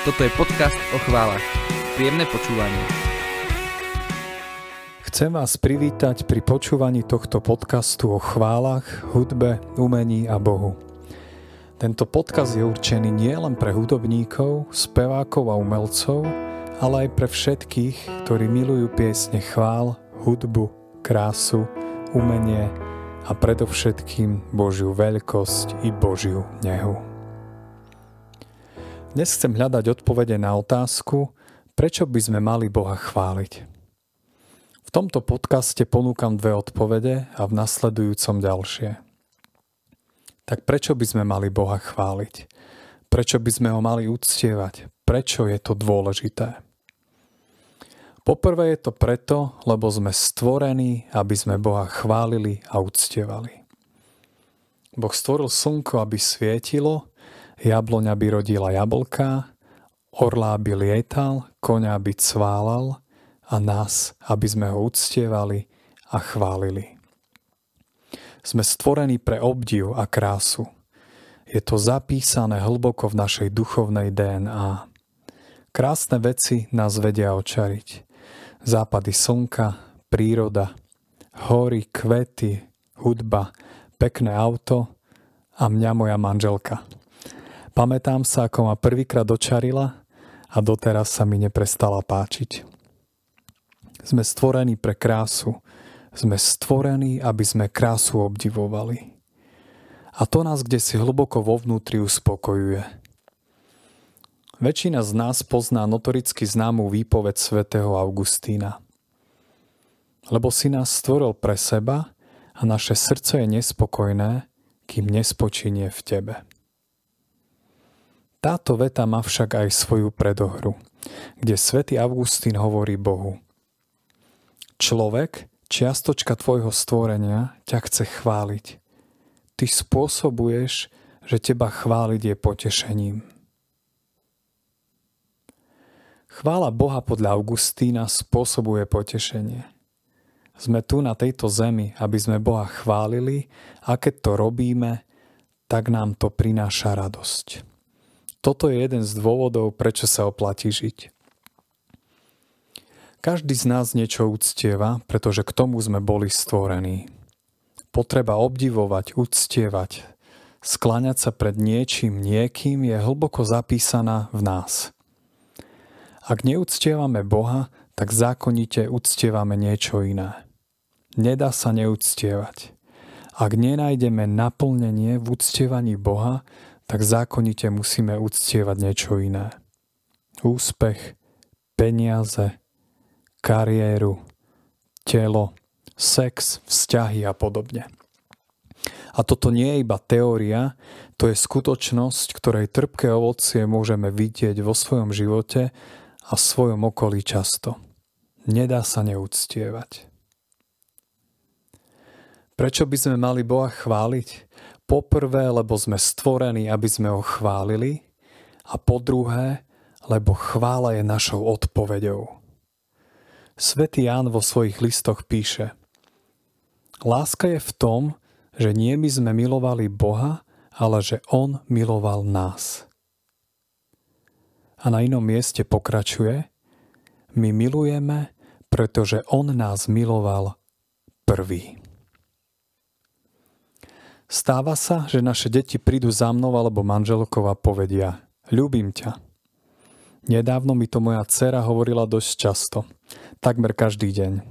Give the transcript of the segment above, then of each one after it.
Toto je podcast o chválach. Príjemné počúvanie. Chcem vás privítať pri počúvaní tohto podcastu o chválach, hudbe, umení a Bohu. Tento podcast je určený nielen pre hudobníkov, spevákov a umelcov, ale aj pre všetkých, ktorí milujú piesne chvál, hudbu, krásu, umenie a predovšetkým Božiu veľkosť i Božiu nehu. Dnes chcem hľadať odpovede na otázku, prečo by sme mali Boha chváliť. V tomto podcaste ponúkam dve odpovede a v nasledujúcom ďalšie. Tak prečo by sme mali Boha chváliť? Prečo by sme ho mali uctievať? Prečo je to dôležité? Poprvé je to preto, lebo sme stvorení, aby sme Boha chválili a uctievali. Boh stvoril slnko, aby svietilo, jabloňa by rodila jablka, orlá by lietal, koňa by cválal a nás, aby sme ho uctievali a chválili. Sme stvorení pre obdiv a krásu. Je to zapísané hlboko v našej duchovnej DNA. Krásne veci nás vedia očariť západy slnka, príroda, hory, kvety, hudba, pekné auto a mňa moja manželka. Pamätám sa, ako ma prvýkrát dočarila a doteraz sa mi neprestala páčiť. Sme stvorení pre krásu. Sme stvorení, aby sme krásu obdivovali. A to nás kde si hlboko vo vnútri uspokojuje. Väčšina z nás pozná notoricky známú výpoveď svätého Augustína. Lebo si nás stvoril pre seba a naše srdce je nespokojné, kým nespočinie v tebe. Táto veta má však aj svoju predohru, kde svätý Augustín hovorí Bohu. Človek, čiastočka tvojho stvorenia, ťa chce chváliť. Ty spôsobuješ, že teba chváliť je potešením. Chvála Boha podľa Augustína spôsobuje potešenie. Sme tu na tejto zemi, aby sme Boha chválili a keď to robíme, tak nám to prináša radosť. Toto je jeden z dôvodov, prečo sa oplatí žiť. Každý z nás niečo uctieva, pretože k tomu sme boli stvorení. Potreba obdivovať, uctievať, skláňať sa pred niečím, niekým je hlboko zapísaná v nás – ak neúctievame Boha, tak zákonite uctievame niečo iné. Nedá sa neúctievať. Ak nenájdeme naplnenie v uctievaní Boha, tak zákonite musíme uctievať niečo iné. Úspech, peniaze, kariéru, telo, sex, vzťahy a podobne. A toto nie je iba teória, to je skutočnosť, ktorej trpké ovocie môžeme vidieť vo svojom živote a v svojom okolí často. Nedá sa neúctievať. Prečo by sme mali Boha chváliť? Poprvé, lebo sme stvorení, aby sme ho chválili a po druhé, lebo chvála je našou odpoveďou. Svetý Ján vo svojich listoch píše Láska je v tom, že nie my sme milovali Boha, ale že On miloval nás a na inom mieste pokračuje My milujeme, pretože On nás miloval prvý. Stáva sa, že naše deti prídu za mnou alebo manželkou a povedia Ľúbim ťa. Nedávno mi to moja dcera hovorila dosť často, takmer každý deň.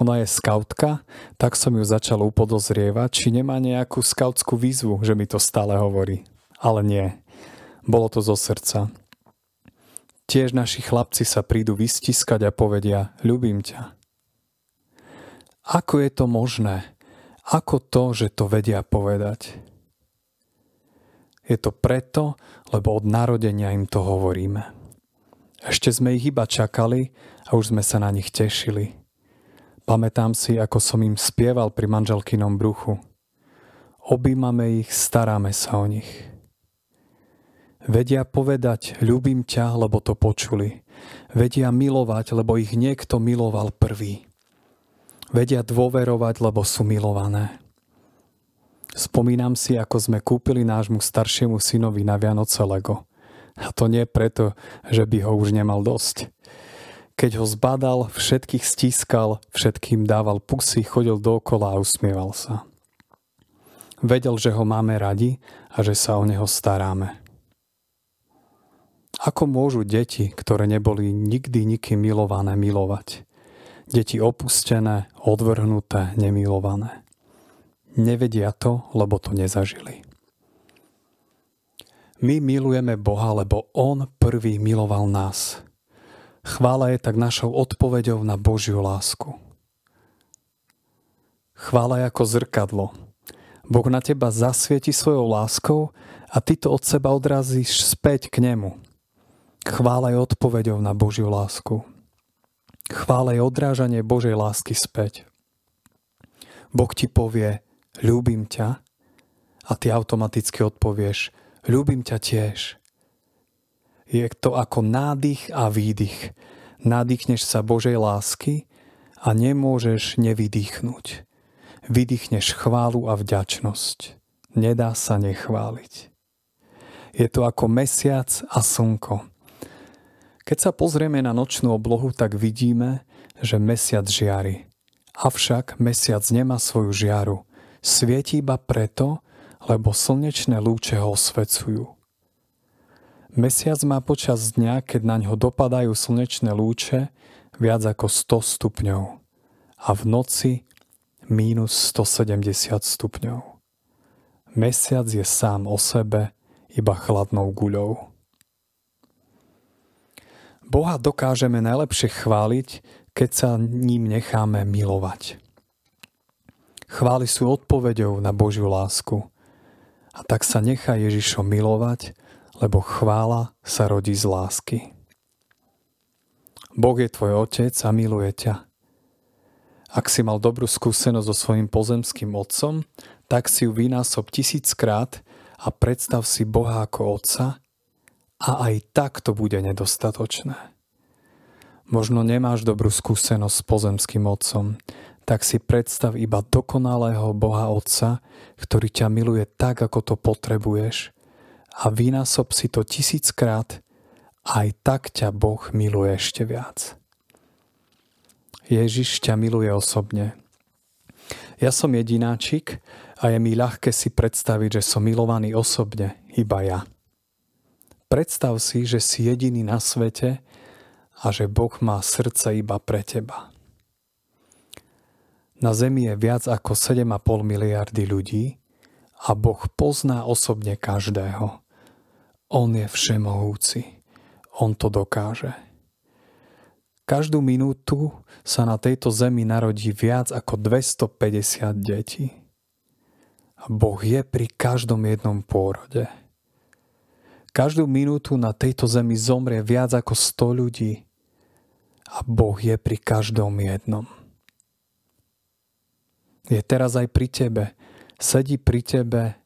Ona je skautka, tak som ju začal upodozrievať, či nemá nejakú skautskú výzvu, že mi to stále hovorí. Ale nie. Bolo to zo srdca. Tiež naši chlapci sa prídu vystiskať a povedia, ľubím ťa. Ako je to možné? Ako to, že to vedia povedať? Je to preto, lebo od narodenia im to hovoríme. Ešte sme ich iba čakali a už sme sa na nich tešili. Pamätám si, ako som im spieval pri manželkynom bruchu. Obímame ich, staráme sa o nich. Vedia povedať, ľúbim ťa, lebo to počuli. Vedia milovať, lebo ich niekto miloval prvý. Vedia dôverovať, lebo sú milované. Spomínam si, ako sme kúpili nášmu staršiemu synovi na Vianoce Lego. A to nie preto, že by ho už nemal dosť. Keď ho zbadal, všetkých stískal, všetkým dával pusy, chodil dookola a usmieval sa. Vedel, že ho máme radi a že sa o neho staráme. Ako môžu deti, ktoré neboli nikdy nikým milované, milovať? Deti opustené, odvrhnuté, nemilované. Nevedia to, lebo to nezažili. My milujeme Boha, lebo On prvý miloval nás. Chvála je tak našou odpoveďou na Božiu lásku. Chvála je ako zrkadlo. Boh na teba zasvieti svojou láskou a ty to od seba odrazíš späť k nemu. Chvála je odpoveďou na Božiu lásku. Chvála je odrážanie Božej lásky späť. Boh ti povie, ľúbim ťa a ty automaticky odpovieš, ľúbim ťa tiež. Je to ako nádych a výdych. Nadýchneš sa Božej lásky a nemôžeš nevydýchnuť. Vydýchneš chválu a vďačnosť. Nedá sa nechváliť. Je to ako mesiac a slnko. Keď sa pozrieme na nočnú oblohu, tak vidíme, že mesiac žiari. Avšak mesiac nemá svoju žiaru. Svieti iba preto, lebo slnečné lúče ho osvecujú. Mesiac má počas dňa, keď na ňo dopadajú slnečné lúče, viac ako 100 stupňov a v noci mínus 170 stupňov. Mesiac je sám o sebe iba chladnou guľou. Boha dokážeme najlepšie chváliť, keď sa ním necháme milovať. Chvály sú odpoveďou na Božiu lásku. A tak sa nechá Ježišom milovať, lebo chvála sa rodí z lásky. Boh je tvoj otec a miluje ťa. Ak si mal dobrú skúsenosť so svojím pozemským otcom, tak si ju vynásob tisíckrát a predstav si Boha ako otca, a aj tak to bude nedostatočné. Možno nemáš dobrú skúsenosť s pozemským otcom, tak si predstav iba dokonalého Boha Otca, ktorý ťa miluje tak, ako to potrebuješ a vynásob si to tisíckrát aj tak ťa Boh miluje ešte viac. Ježiš ťa miluje osobne. Ja som jedináčik a je mi ľahké si predstaviť, že som milovaný osobne, iba ja. Predstav si, že si jediný na svete a že Boh má srdce iba pre teba. Na Zemi je viac ako 7,5 miliardy ľudí a Boh pozná osobne každého. On je všemohúci. On to dokáže. Každú minútu sa na tejto zemi narodí viac ako 250 detí. Boh je pri každom jednom pôrode. Každú minútu na tejto zemi zomrie viac ako 100 ľudí a Boh je pri každom jednom. Je teraz aj pri tebe, sedí pri tebe,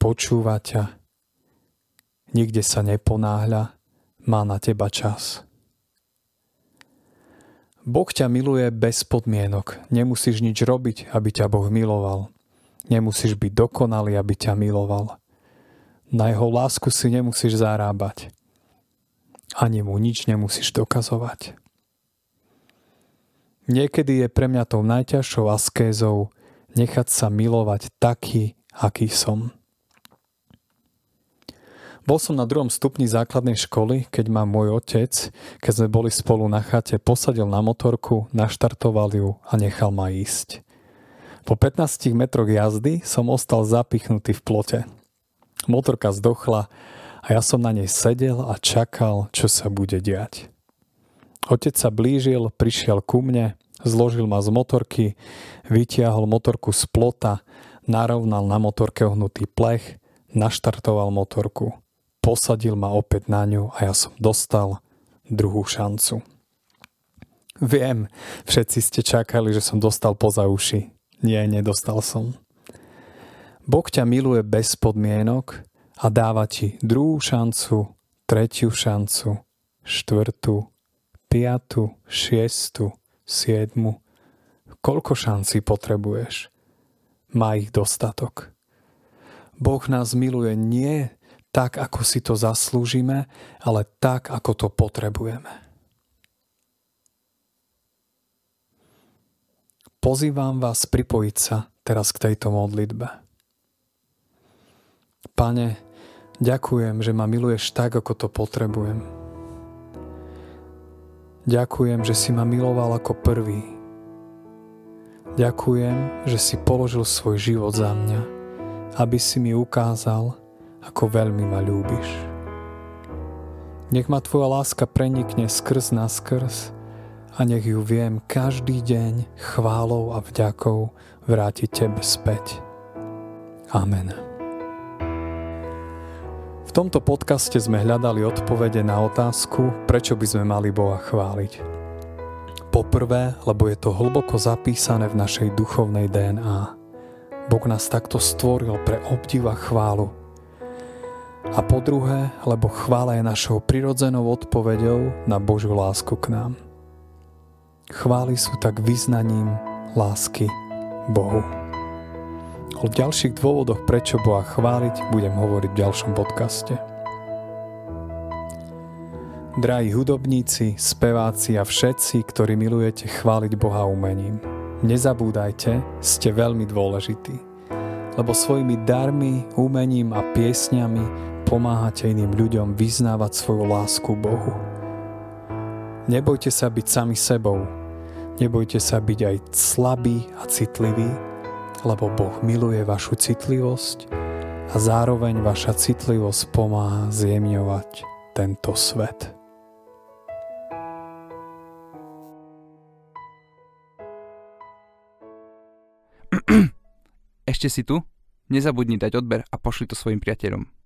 počúva ťa, nikde sa neponáhľa, má na teba čas. Boh ťa miluje bez podmienok. Nemusíš nič robiť, aby ťa Boh miloval. Nemusíš byť dokonalý, aby ťa miloval. Na jeho lásku si nemusíš zarábať. Ani mu nič nemusíš dokazovať. Niekedy je pre mňa tou najťažšou askézou nechať sa milovať taký, aký som. Bol som na druhom stupni základnej školy, keď ma môj otec, keď sme boli spolu na chate, posadil na motorku, naštartoval ju a nechal ma ísť. Po 15 metroch jazdy som ostal zapichnutý v plote. Motorka zdochla a ja som na nej sedel a čakal, čo sa bude diať. Otec sa blížil, prišiel ku mne, zložil ma z motorky, vytiahol motorku z plota, narovnal na motorke ohnutý plech, naštartoval motorku, posadil ma opäť na ňu a ja som dostal druhú šancu. Viem, všetci ste čakali, že som dostal poza uši. Nie, nedostal som. Boh ťa miluje bez podmienok a dáva ti druhú šancu, tretiu šancu, štvrtú, piatu, šiestu, siedmu. Koľko šancí potrebuješ? Má ich dostatok. Boh nás miluje nie tak, ako si to zaslúžime, ale tak, ako to potrebujeme. Pozývam vás pripojiť sa teraz k tejto modlitbe. Pane, ďakujem, že ma miluješ tak, ako to potrebujem. Ďakujem, že si ma miloval ako prvý. Ďakujem, že si položil svoj život za mňa, aby si mi ukázal, ako veľmi ma ľúbiš. Nech ma Tvoja láska prenikne skrz na skrz a nech ju viem každý deň chválou a vďakou vrátiť Tebe späť. Amen. V tomto podcaste sme hľadali odpovede na otázku, prečo by sme mali Boha chváliť. Poprvé, lebo je to hlboko zapísané v našej duchovnej DNA. Boh nás takto stvoril pre obdiv a chválu – a po druhé, lebo chvála je našou prirodzenou odpoveďou na Božiu lásku k nám. Chvály sú tak vyznaním lásky Bohu. O ďalších dôvodoch, prečo Boha chváliť, budem hovoriť v ďalšom podcaste. Drahí hudobníci, speváci a všetci, ktorí milujete chváliť Boha umením, nezabúdajte, ste veľmi dôležití, lebo svojimi darmi, umením a piesňami pomáhate iným ľuďom vyznávať svoju lásku Bohu. Nebojte sa byť sami sebou, nebojte sa byť aj slabý a citlivý, lebo Boh miluje vašu citlivosť a zároveň vaša citlivosť pomáha zjemňovať tento svet. Ešte si tu? Nezabudni dať odber a pošli to svojim priateľom.